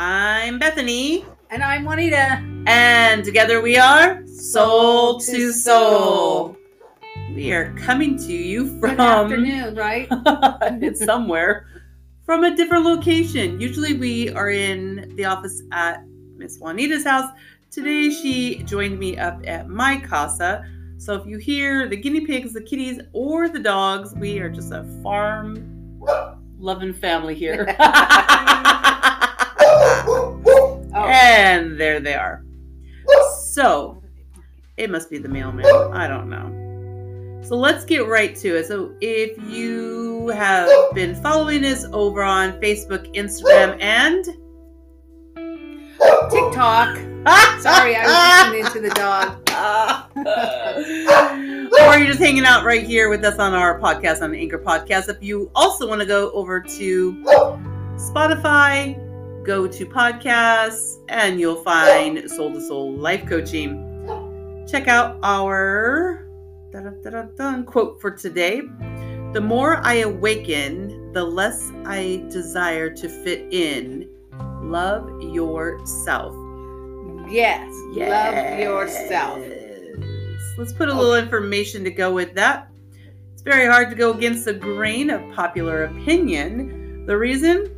I'm Bethany, And I'm Juanita. and together we are Soul to Soul. We are coming to you Good from afternoon, right? it's somewhere from a different location. Usually we are in the office at Miss Juanita's house. Today she joined me up at my casa. So if you hear the guinea pigs, the kitties, or the dogs, we are just a farm loving family here. And there they are. So it must be the mailman. I don't know. So let's get right to it. So if you have been following us over on Facebook, Instagram, and TikTok. Sorry, I was listening to the dog. or you're just hanging out right here with us on our podcast on the Anchor Podcast. If you also want to go over to Spotify, go to podcasts, and you'll find Soul to Soul Life Coaching. Check out our quote for today. The more I awaken, the less I desire to fit in. Love yourself. Yes. Love yourself. Let's put a little information to go with that. It's very hard to go against the grain of popular opinion. The reason?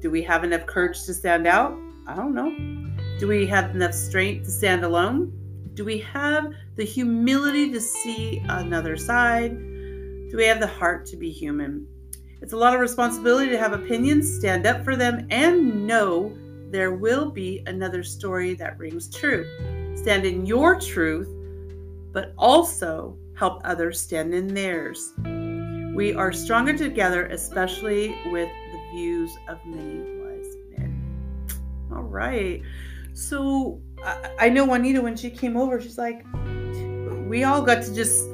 Do we have enough courage to stand out? I don't know. Do we have enough strength to stand alone? Do we have the humility to see another side? Do we have the heart to be human? It's a lot of responsibility to have opinions, stand up for them, and know there will be another story that rings true. Stand in your truth, but also help others stand in theirs. We are stronger together, especially with views of many wise men. All right. So I, I know Juanita when she came over, she's like, we all got to just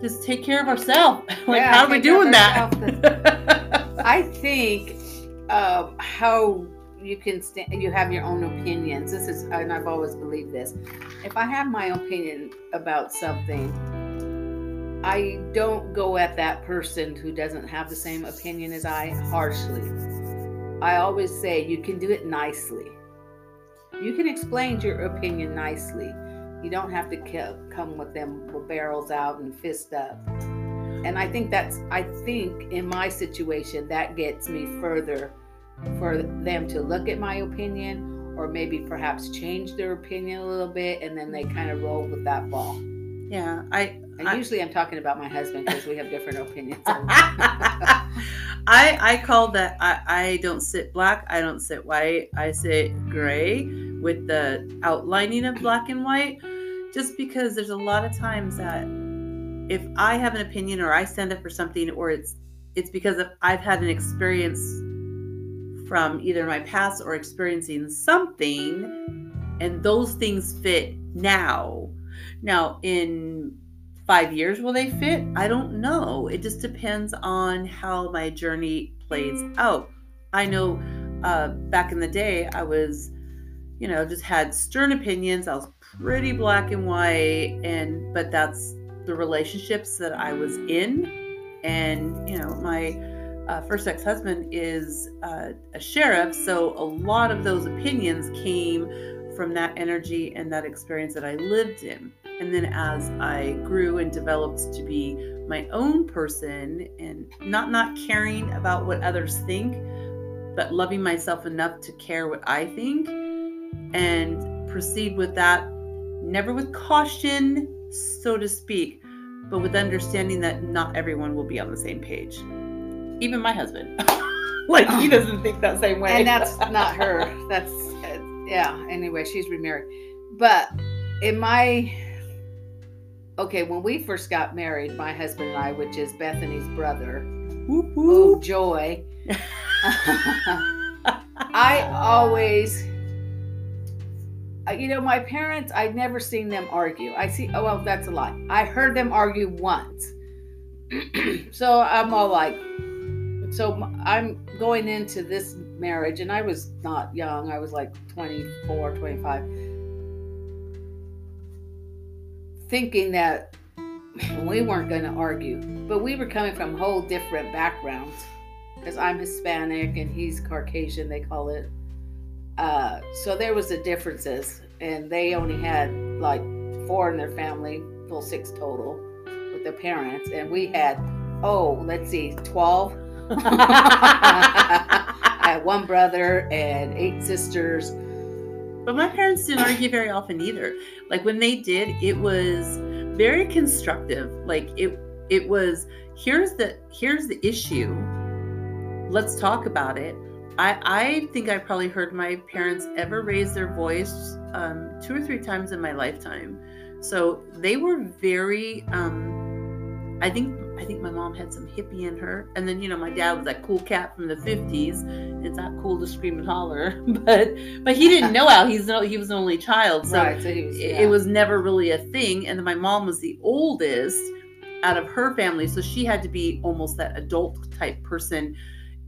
just take care of ourselves. like, Yeah, how are we take care of doing that? I think uh, how you can stand, you have your own opinions. This is, and I've always believed this. If I have my opinion about something, I don't go at that person who doesn't have the same opinion as I harshly. I always say you can do it nicely. You can explain your opinion nicely. You don't have to come with them with barrels out and fist up. And I think that's I think in my situation that gets me further for them to look at my opinion or maybe perhaps change their opinion a little bit and then they kind of roll with that ball. yeah, I And I- usually I'm talking about my husband because we have different opinions. I I call that I, I don't sit black, I don't sit white, I sit gray with the outlining of black and white. Just because there's a lot of times that if I have an opinion or I stand up for something or it's it's because of, I've had an experience from either my past or experiencing something and those things fit now. Now in five years will they fit? I don't know. It just depends on how my journey plays out. I know uh, back in the day i was you know just had stern opinions. I was pretty black and white and but that's the relationships that i was in. And you know my uh, first ex-husband is uh, a sheriff so a lot of those opinions came from that energy and that experience that i lived in and then as I grew and developed to be my own person and not not caring about what others think, but loving myself enough to care what I think and proceed with that, never with caution, so to speak, but with understanding that not everyone will be on the same page. Even my husband. like he doesn't think that same way. and that's not her. That's uh, yeah. Anyway, she's remarried. But in my okay, when we first got married, my husband and I, which is Bethany's brother, Whoop, oh joy. I always, uh, you know, my parents. I'd never seen them argue. I see. Oh well, that's a lie. I heard them argue once. so I'm all like, so I'm going into this marriage, and I was not young. I was like 24, 25, thinking that we weren't going to argue, but we were coming from whole different backgrounds because I'm Hispanic and he's Caucasian, they call it. Uh, so there was the differences, and they only had like four in their family, well, six total with their parents, and we had oh, let's see, twelve. I had one brother and eight sisters. But my parents didn't argue very often either. Like when they did, it was very constructive. Like it it was here's the here's the issue. Let's talk about it. I I think I probably heard my parents ever raise their voice um, two or three times in my lifetime. So they were very um, I think I think my mom had some hippie in her. And then, you know, my dad was mm-hmm. that cool cat from the 50s. It's not cool to scream and holler, but but he didn't know how he's no he was an only child. So, Right, so he was- it- yeah. it was never really a thing. And then my mom was the oldest out of her family, so she had to be almost that adult type person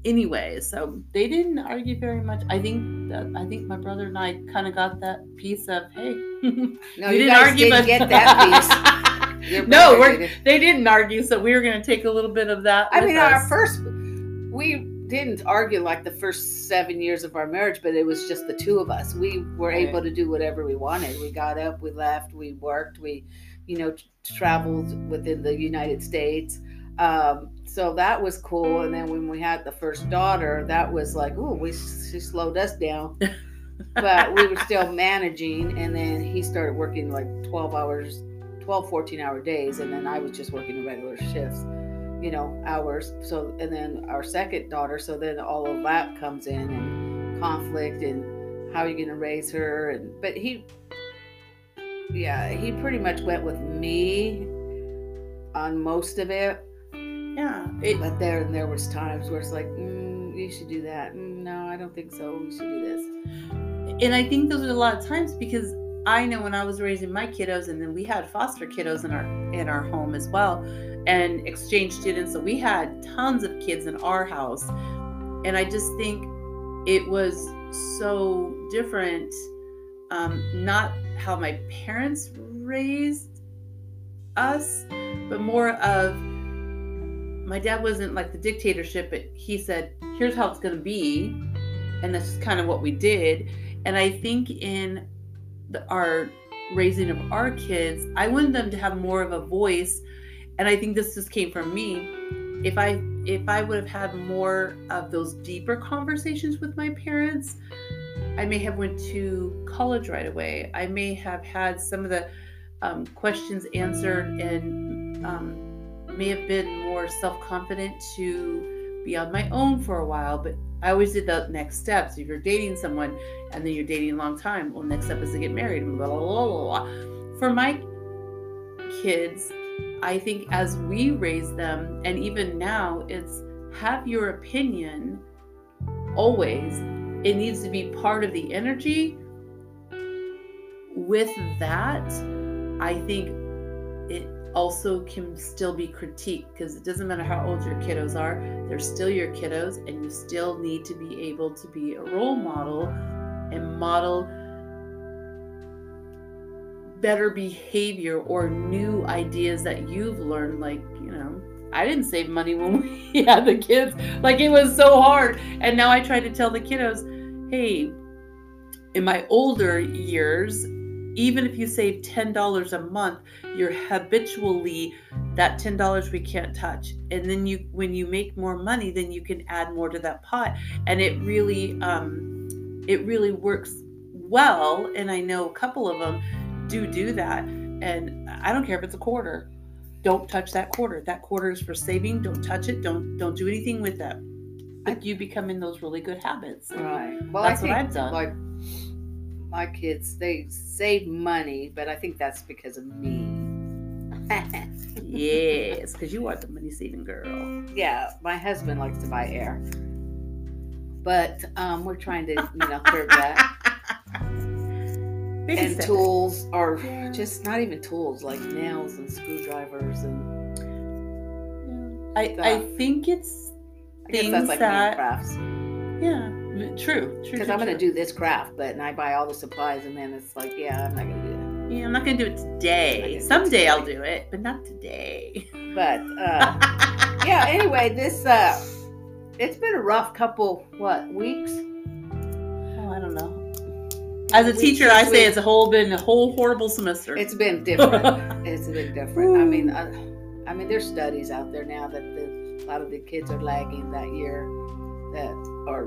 anyway. So they didn't argue very much. I think that I think my brother and I kind of got that piece of hey. No, we you didn't guys argue, didn't but get that piece. Your no, brother we're, did. they didn't argue, so we were going to take a little bit of that. I mean, our first, we didn't argue like the first seven years of our marriage, but it was just the two of us. We were Right. able to do whatever we wanted. We got up, we left, we worked, we, you know, t- traveled within the United States. Um, so that was cool. And then when we had the first daughter, that was like, oh, we she slowed us down. but we were still managing. And then he started working like 12 hours, 12, 14 hour days. And then I was just working the regular shifts you know hours. So and then our second daughter so then all of that comes in and conflict and how are you going to raise her? And but he yeah he pretty much went with me on most of it. Yeah, it, but there and there was times where it's like mm, you should do that. Mm, no i don't think so. We should do this. And I think those are a lot of times because I know when I was raising my kiddos, and then we had foster kiddos in our in our home as well, and exchange students. So we had tons of kids in our house, and I just think it was so different. Um, not how my parents raised us, but more of my dad wasn't like the dictatorship, but he said, "Here's how it's going to be," and that's kind of what we did. And I think in the, our raising of our kids, I wanted them to have more of a voice. And I think this just came from me. If I if I would have had more of those deeper conversations with my parents, I may have went to college right away. I may have had some of the um, questions answered and um, may have been more self confident to be on my own for a while. But I always did the next steps. If you're dating someone and then you're dating a long time, well, next step is to get married. Blah, blah, blah, blah. For my kids, I think as we raise them, and even now, it's have your opinion always. It needs to be part of the energy. With that, I think it also can still be critiqued because it doesn't matter how old your kiddos are, they're still your kiddos, and you still need to be able to be a role model and model better behavior or new ideas that you've learned. Like, you know, I didn't save money when we had the kids, like, it was so hard. And now I try to tell the kiddos, hey, in my older years, even if you save $10 a month, you're habitually that $10 we can't touch. And then you when you make more money, then you can add more to that pot. And it really um it really works well. And I know a couple of them do do that. And I don't care if it's a quarter. Don't touch that quarter. That quarter is for saving. Don't touch it. Don't don't do anything with that. Like you become in those really good habits. Right well That's i what think I've done. like my kids they save money but i think that's because of me Yes, because you are the money saving girl. yeah, my husband likes to buy air, but um, we're trying to, you know, curb that. Baby and step. tools are just not even tools, like nails and screwdrivers, and I, I think it's I guess Things that's like that- crafts. yeah true true Because I'm gonna do this craft, but and I buy all the supplies, and then it's like, yeah, I'm not gonna do yeah I'm not gonna do it today gonna it someday I'll do it but not today. But uh, yeah, anyway, this uh, it's been a rough couple what weeks. oh, I don't know. As a We- teacher, I say we- it's a whole been a whole horrible semester. It's been different. it's been different. I mean, I, I mean, there's studies out there now that the, a lot of the kids are lagging that year, that are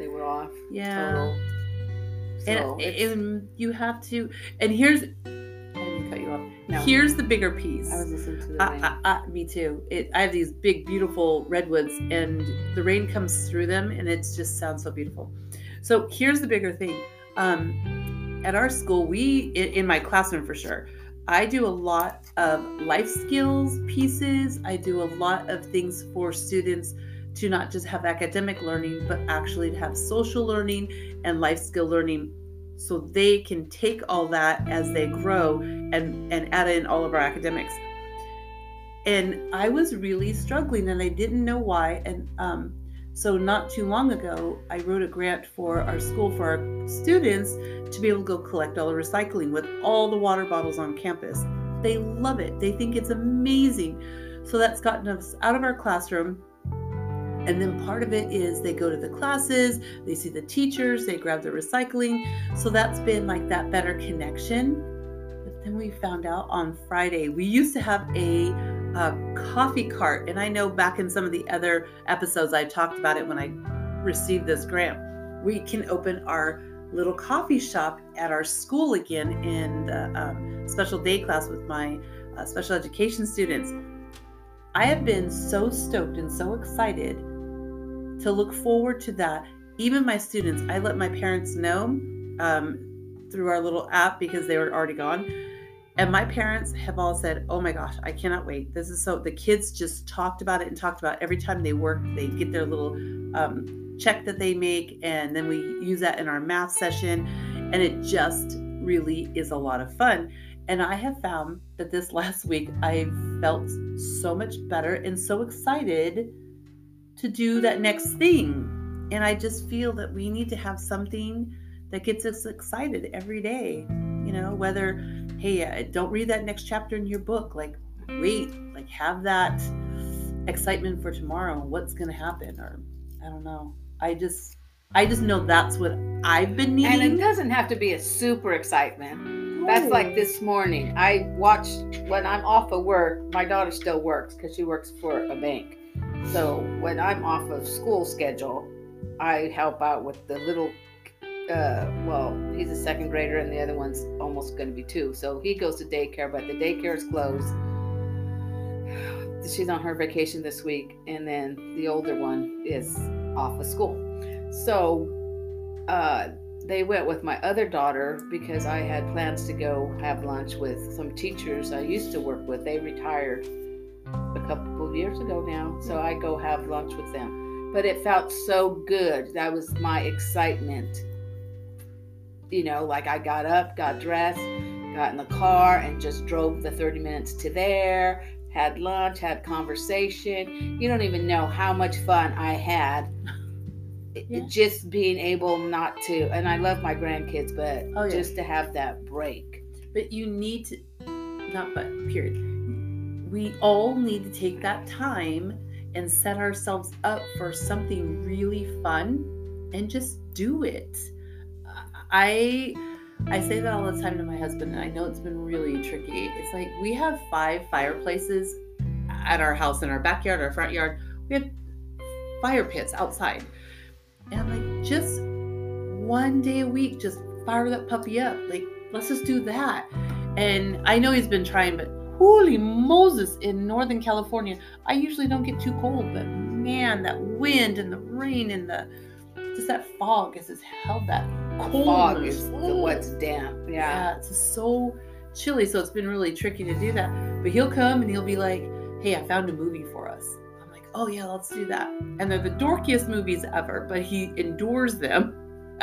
they were off yeah. total. So and, and you have to. And here's. I didn't cut you off. No. Here's the bigger piece. I was listening to the uh, rain. I, I, I, me too. It, I have these big, beautiful redwoods, and the rain comes through them, and it just sounds so beautiful. So here's the bigger thing. Um, at our school, we in, in my classroom for sure. I do a lot of life skills pieces. I do a lot of things for students to not just have academic learning, but actually to have social learning and life skill learning. So they can take all that as they grow and and add in all of our academics. And i was really struggling and i didn't know why. And um, so not too long ago i wrote a grant for our school for our students to be able to go collect all the recycling with all the water bottles on campus. They love it. They think it's amazing. So that's gotten us out of our classroom and then part of it is they go to the classes, they see the teachers, they grab the recycling. So that's been like that better connection. But then we found out on Friday, we used to have a, uh coffee cart. And I know back in some of the other episodes, I talked about it when I received this grant. We can open our little coffee shop at our school again in the um, special day class with my uh, special education students. I have been so stoked and so excited to look forward to that. Even my students, I let my parents know um, through our little app because they were already gone. And my parents have all said, Oh my gosh, I cannot wait. This is so, the kids just talked about it and talked about every time they work, they get their little um, check that they make. And then we use that in our math session. And it just really is a lot of fun. And I have found that this last week I felt so much better and so excited to do that next thing. And I just feel that we need to have something that gets us excited every day. You know, whether, hey, uh, don't read that next chapter in your book. Like, wait, like, have that excitement for tomorrow and what's going to happen. Or, I don't know. I just, I just know that's what I've been needing. and it doesn't have to be a super excitement. That's like this morning. I watched when I'm off of work. My daughter still works because she works for a bank. So when I'm off of school schedule, I help out with the little. Uh, well, he's a second grader, and the other one's almost going to be two. So he goes to daycare, but the daycare is closed. She's on her vacation this week, and then the older one is off of school. So uh, they went with my other daughter because I had plans to go have lunch with some teachers I used to work with. They retired couple of years ago now, so I go have lunch with them. But it felt so good. That was my excitement. You know, like I got up, got dressed, got in the car, and just drove the 30 minutes to there, had lunch, had conversation. You don't even know how much fun I had Yeah. just being able not to and i love my grandkids but Oh, yeah. just to have that break But you need to, not but, period. We all need to take that time and set ourselves up for something really fun and just do it. I I say that all the time to my husband, and I know it's been really tricky. It's like we have five fireplaces at our house in our backyard, our front yard. We have fire pits outside. And like, just one day a week, just fire that puppy up. Like, let's just do that. And I know he's been trying, but holy Moses, in Northern California, I usually don't get too cold, but man, that wind and the rain and the just that fog has just held that cold. fog is the, what's damp yeah, Yeah, it's just so chilly, so it's been really tricky to do that. But he'll come and he'll be like, "Hey, I found a movie for us." I'm like, "Oh yeah, let's do that." And they're the dorkiest movies ever, but he endures them,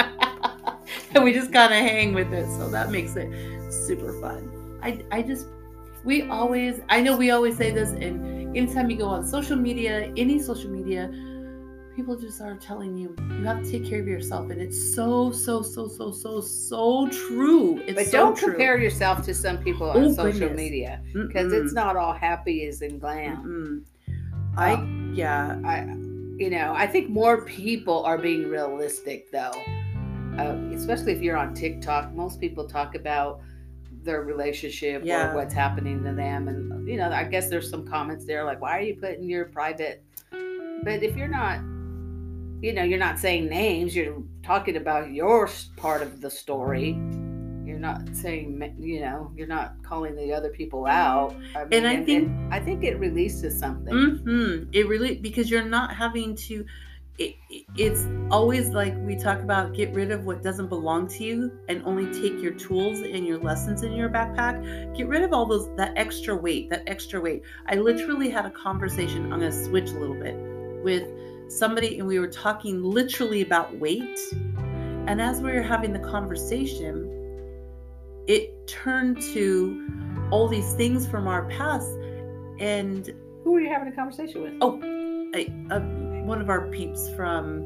and we just kind of hang with it. So that makes it super fun. I I just we always I know we always say this, and anytime you go on social media, any social media. People just are telling you you have to take care of yourself, and it's so so so so so so true. It's but so don't true. compare yourself to some people on Oh, social goodness. media because it's not all happy as in glam Mm-mm. I yeah. I you know, I think more people are being realistic though. Uh, especially if you're on TikTok, most people talk about their relationship Yeah. or what's happening to them, and you know, I guess there's some comments there like, "Why are you putting your private?" But if you're not, you know, you're not saying names. You're talking about your part of the story. You're not saying, you know, you're not calling the other people out. I mean, I think- I think it releases something. hmm It really because you're not having to. It, it- it's always like we talk about get rid of what doesn't belong to you and only take your tools and your lessons in your backpack. Get rid of all those that extra weight, that extra weight. I literally had a conversation. I'm going to switch a little bit with somebody, and we were talking literally about weight. And as we were having the conversation, it turned to all these things from our past and Who were you having a conversation with? Oh, I, uh, one of our peeps from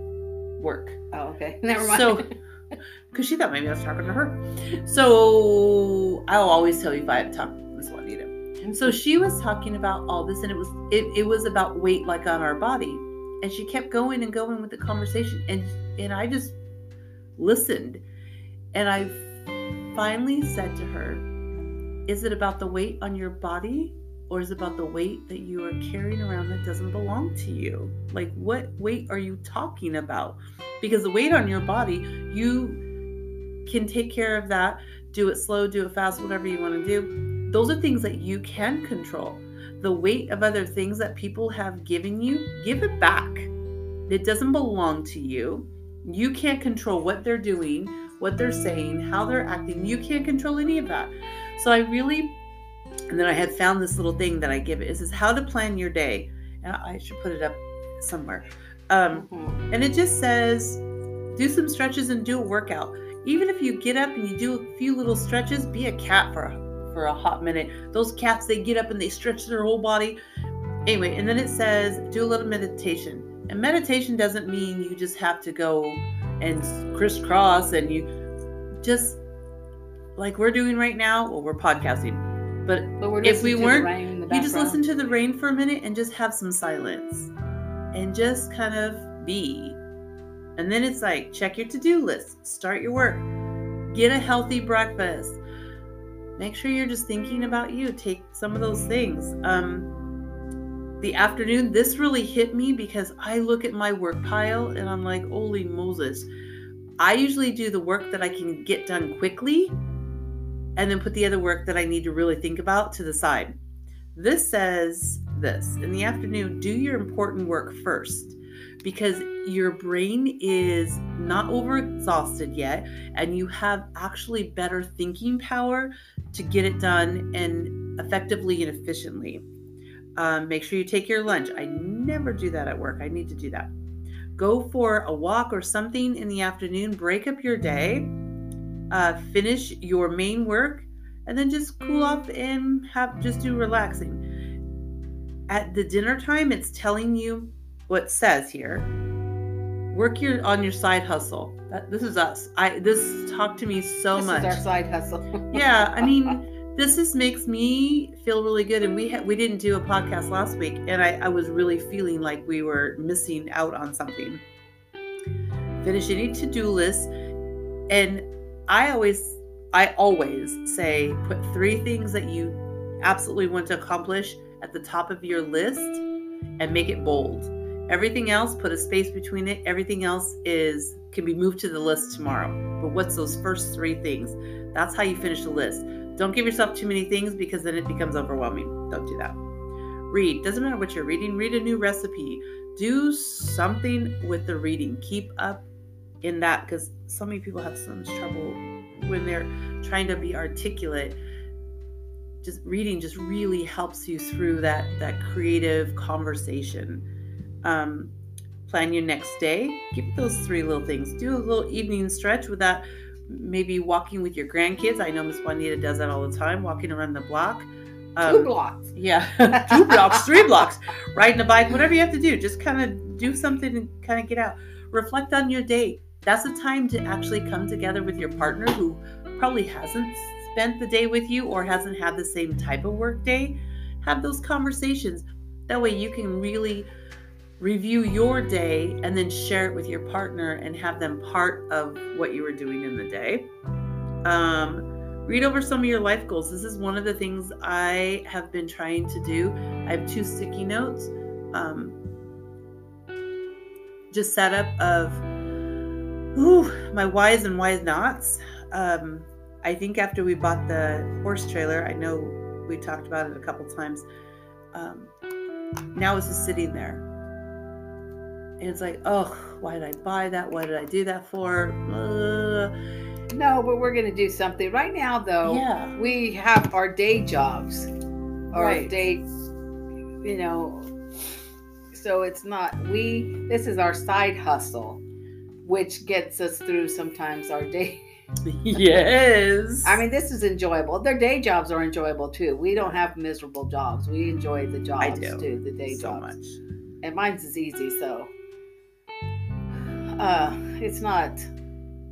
work. Oh, okay. Never mind. So, because she thought maybe I was talking to her. So I'll always tell you if I have to talk Miss Juanita. So she was talking about all this, and it was it, it was about weight like on our body, and she kept going and going with the conversation, and and I just listened, and I finally said to her, "Is it about the weight on your body?" Or is about the weight that you are carrying around that doesn't belong to you? Like, what weight are you talking about? Because the weight on your body, you can take care of that. Do it slow, do it fast, whatever you want to do. Those are things that you can control. The weight of other things that people have given you, give it back. It doesn't belong to you. You can't control what they're doing, what they're saying, how they're acting. You can't control any of that. So I really and then I had found this little thing that I give it. It says how to plan your day. And I should put it up somewhere. Um, Mhm. and it just says do some stretches and do a workout. Even if you get up and you do a few little stretches, be a cat for a, for a hot minute. Those cats they get up and they stretch their whole body. Anyway, and then it says do a little meditation. And meditation doesn't mean you just have to go and crisscross and you just like we're doing right now. Well, we're podcasting, but But If we listening to the weren't, you just listen to the rain for a minute and just have some silence and just kind of be. And then it's like check your to do list, start your work, get a healthy breakfast. Make sure you're just thinking about you. Take some of those things. Um, the afternoon, this really hit me because I look at my work pile and I'm like, holy Moses. I usually do the work that I can get done quickly and then put the other work that I need to really think about to the side. This says this in the afternoon, do your important work first because your brain is not overexhausted yet and you have actually better thinking power to get it done and effectively and efficiently. Um, make sure you take your lunch. I never do that at work. I need to do that. Go for a walk or something in the afternoon, break up your day, uh, finish your main work, and then just cool off and have just do relaxing. At the dinner time, it's telling you what it says here. Work your on your side hustle. That, this is us. I this talked to me so this much. is our side hustle. yeah, I mean, this just makes me feel really good. And we ha- we didn't do a podcast last week, and I, I was really feeling like we were missing out on something. Finish any to do list, and I always I always say put three things that you absolutely want to accomplish at the top of your list, and make it bold. Everything else, put a space between it. Everything else is can be moved to the list tomorrow. But what's those first three things? That's how you finish the list. Don't give yourself too many things because then it becomes overwhelming. Don't do that. Read. Doesn't matter what you're reading. Read a new recipe. Do something with the reading. Keep up in that because so many people have so much trouble when they're trying to be articulate. Just reading just really helps you through that that creative conversation. Um, plan your next day. give those three little things. Do a little evening stretch with that maybe walking with your grandkids. I know Miss Juanita does that all the time, walking around the block. Two blocks. Yeah, two blocks, three blocks, riding a bike, whatever you have to do. Just kind of do something and kind of get out. Reflect on your day. That's a time to actually come together with your partner who probably hasn't spent the day with you or hasn't had the same type of work day. Have those conversations. That way you can really review your day and then share it with your partner and have them part of what you were doing in the day. Um, read over some of your life goals. This is one of the things I have been trying to do. I have two sticky notes. Um, just set up of ooh, my whys and whys nots. Um, I think after we bought the horse trailer, I know we talked about it a couple times. Um, now it's just sitting there. And it's like, oh, why did I buy that? What did I do that for? Uh, No, but we're gonna do something right now. Though yeah. we have our day jobs, our Right. day, you know. So it's not we. This is our side hustle, which gets us through sometimes our day. yes. I mean, this is enjoyable. Their day jobs are enjoyable too. We don't have miserable jobs. We enjoy the jobs I do. too. The day so jobs. much. and mine's is easy so uh it's not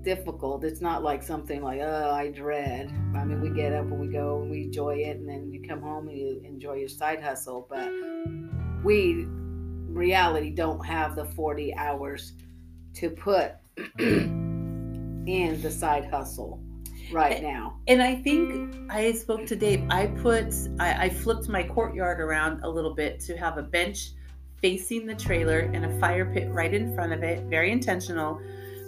difficult it's not like something like oh i dread i mean we get up and we go and we enjoy it and then you come home and you enjoy your side hustle but we reality don't have the 40 hours to put in the side hustle right now And I think I spoke to Dave. I put, I, I flipped my courtyard around a little bit to have a bench facing the trailer and a fire pit right in front of it. Very intentional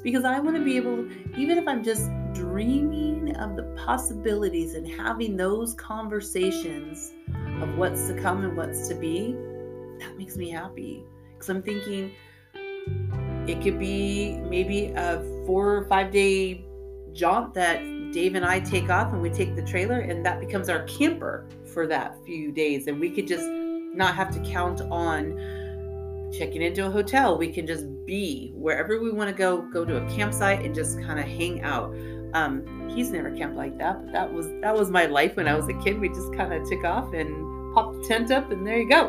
because I want to be able, even if I'm just dreaming of the possibilities and having those conversations of what's to come and what's to be, that makes me happy. Because I'm thinking it could be maybe a four or five day jaunt that Dave and I take off and we take the trailer and that becomes our camper for that few days and we could just not have to count on checking into a hotel. We can just be wherever we want to go, go to a campsite and just kind of hang out. Um, he's never camped like that, but that was that was my life when I was a kid. We just kind of took off and popped the tent up and there you go.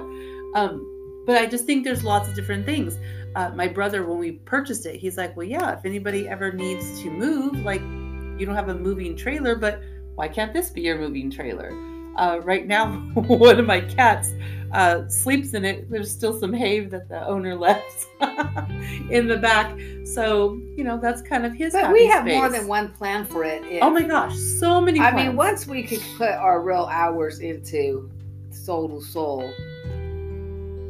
Um, but I just think there's lots of different things. Uh, my brother, when we purchased it, he's like, "Well, yeah, if anybody ever needs to move, like you don't have a moving trailer, but why can't this be your moving trailer? Uh, right now, one of my cats uh, sleeps in it. There's still some hay that the owner left in the back, so you know that's kind of his. but we have more than one plan for it if- Oh my gosh, so many. I plans. mean, once we could put our real hours into soul to soul,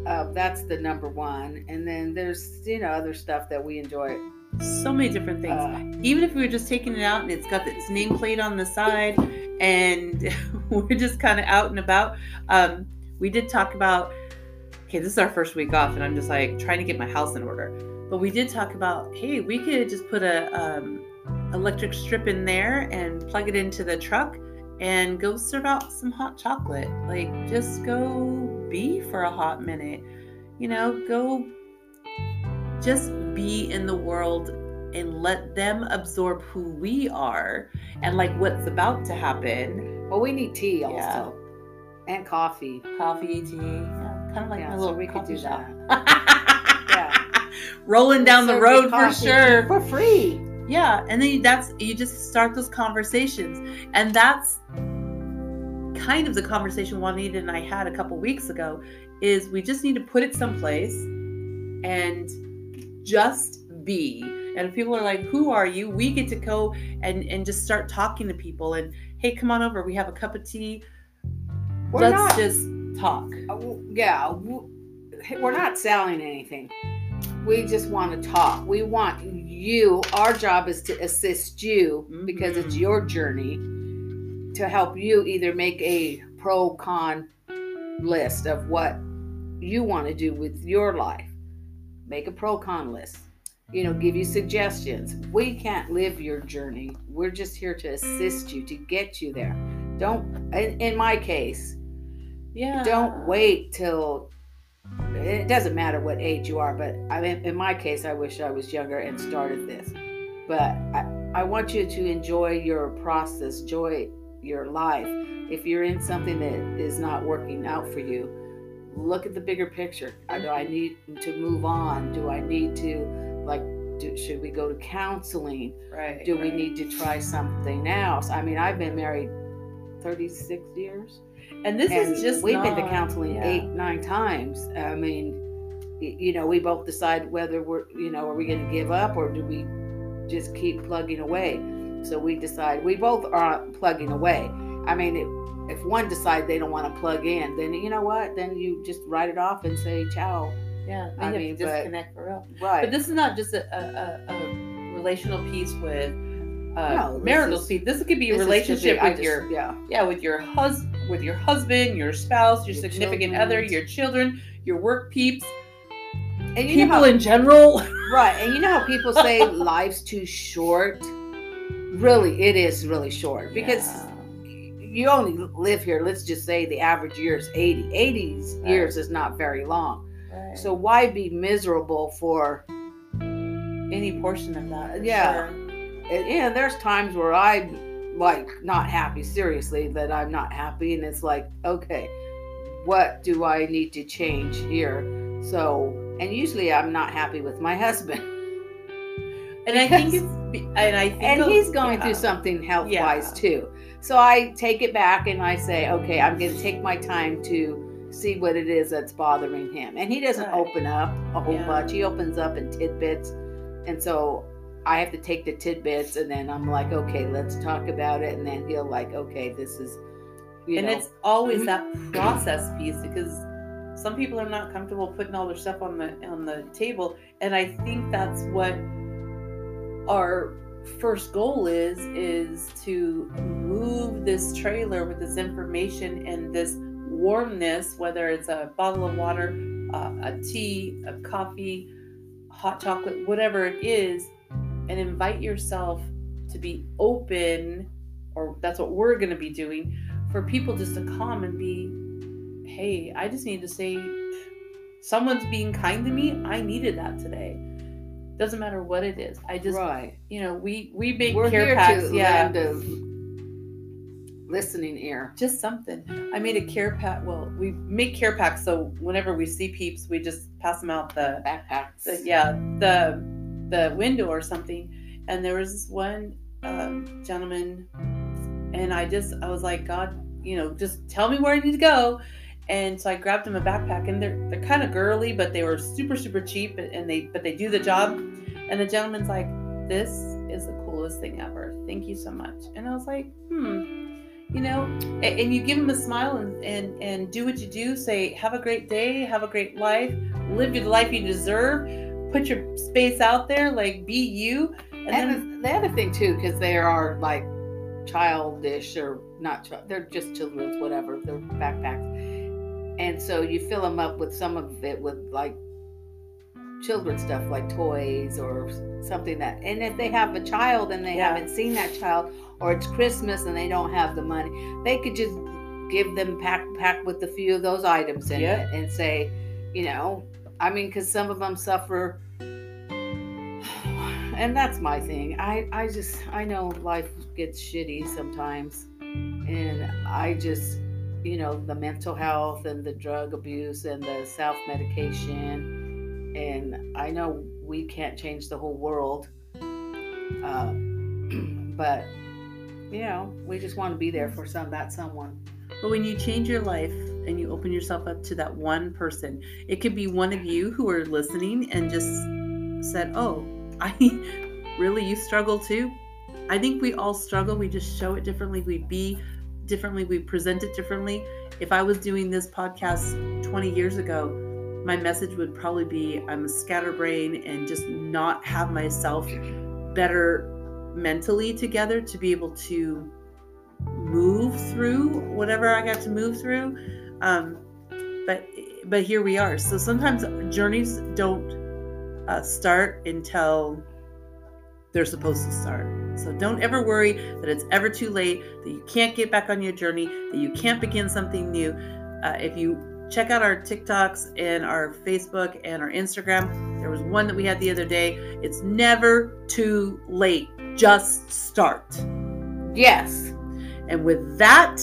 uh, that's the number one. And then there's you know other stuff that we enjoy. so many different things. Uh, Even if we were just taking it out and it's got its nameplate on the side, and we're just kind of out and about. Um, we did talk about. Okay, this is our first week off, and I'm just like trying to get my house in order. But we did talk about, hey, we could just put a um, electric strip in there and plug it into the truck and go serve out some hot chocolate. Like, just go be for a hot minute. You know, go just be in the world and let them absorb who we are and like what's about to happen. Well, we need tea also Yeah. and coffee. Coffee, tea, yeah, kind of like Yeah, so little we could do shop. Yeah. Rolling down the road for sure. for free. Yeah, and then you, that's you just start those conversations, and that's kind of the conversation Juanita and I had a couple weeks ago. Is we just need to put it someplace and just be. And if people are like, "Who are you?" We get to go and and just start talking to people. And hey, come on over. We have a cup of tea. We're Let's not. just talk. uh, yeah, we're not selling anything. We just want to talk. We want you. Our job is to assist you because it's your mm-hmm. journey to help you either make a pro con list of what you want to do with your life. Make a pro con list. You know, give you suggestions. We can't live your journey. We're just here to assist you to get you there. Don't, in, in my case, Yeah. don't wait till it doesn't matter what age you are but i mean in my case i wish i was younger and started this. But i, I want you to enjoy your process enjoy your life. If you're in something that is not working out for you look at the bigger picture. Uh, do i need to move on? Do i need to like do, should we go to counseling? Right. do we need to try something else? I mean i've been married 36 years And this and is just we've been to counseling yeah. eight nine times i mean you know, we both decide whether we're, you know, are we going to give up or do we just keep plugging away? So we decide we both are plugging away. I mean, if, if one decide they don't want to plug in, then you know what? Then you just write it off and say ciao. Yeah, I mean, to but- disconnect for real. Right. But this is not just a, a, a, a relational piece with uh, No, marital is- piece. This could be a relationship I with just- your yeah. yeah with your hus with your husband, your spouse, your, Your significant children. other, your children, your work peeps, And you know people how, in general. right, and you know how people say life's too short. Really, it is really short because you only live here. Let's just say the average year is 80. 80 Right. years is not very long. Yeah. So why be miserable for? any portion of that, Yeah. sure. And, yeah, there's times where I'm like not happy. Seriously, that I'm not happy, and it's like, okay, what do I need to change here? So, and usually I'm not happy with my husband. And I think it's and I think and he's going yeah. through something health Yeah. wise too. So I take it back and I say, okay, I'm going to take my time to see what it is that's bothering him. And he doesn't Right. open up a whole Yeah. bunch. He opens up in tidbits. And so I have to take the tidbits and then I'm like, okay, let's talk about it. And then he'll like, okay, this is, you and know, it's always that process piece because some people are not comfortable putting all their stuff on the on the table. And i think that's what our first goal is is to move this trailer with this information and this warmness whether it's a bottle of water uh, a tea a coffee hot chocolate whatever it is and invite yourself to be open or that's what we're going to be doing for people just to come and be hey i just need to say someone's being kind to me i needed that today doesn't matter what it is i just right. you know we we make We're care packs yeah listening ear. just something i made a care pack well we make care packs so whenever we see peeps we just pass them out the Backpacks. the, yeah the the window or something and there was this one um, gentleman and i just i was like god you know just tell me where i need to go. And so i grabbed him a backpack and they're they're kind of girly but they were super super cheap and they but they do the job. And the gentleman's like this is the coolest thing ever. Thank you so much. And i was like hmm you know and, you give him a smile and, and and do what you do say have a great day have a great life live the life you deserve put your space out there like be you and, then the, the other thing too, because they are like childish or not, they're just children's whatever. They're backpacks, and so you fill them up with some of it with like children's stuff, like toys or something that. And if they have a child and they Yeah. haven't seen that child, or it's Christmas and they don't have the money, they could just give them pack pack with a few of those items in Yeah. it and say, you know, I mean, because some of them suffer and that's my thing. I I just I know life gets shitty sometimes, and I just you know the mental health and the drug abuse and the self medication, and I know we can't change the whole world, uh, but you know we just want to be there for some that someone. But when you change your life and you open yourself up to that one person, it could be one of you who are listening and just said, Oh, I really, you struggle too? I think we all struggle. We just show it differently. We be differently. We present it differently. If I was doing this podcast 20 years ago, my message would probably be I'm a scatterbrain and just not have myself better mentally together to be able to move through whatever I got to move through. Um, but but here we are. So sometimes journeys don't uh, start until they're supposed to start. So don't ever worry that it's ever too late, that you can't get back on your journey, that you can't begin something new. Uh, if you check out our TikToks and our Facebook and our Instagram, there was one that we had the other day. It's never too late. Just start. Yes. And with that,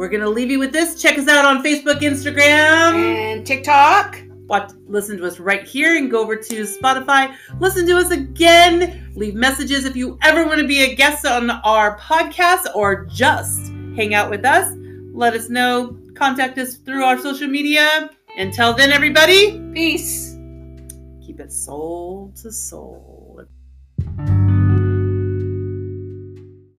we're going to leave you with this. Check us out on Facebook, Instagram. And TikTok. Watch, listen to us right here and go over to Spotify. Listen to us again. Leave messages if you ever want to be a guest on our podcast or just hang out with us. Let us know. Contact us through our social media. Until then, everybody. Peace. keep it soul to soul.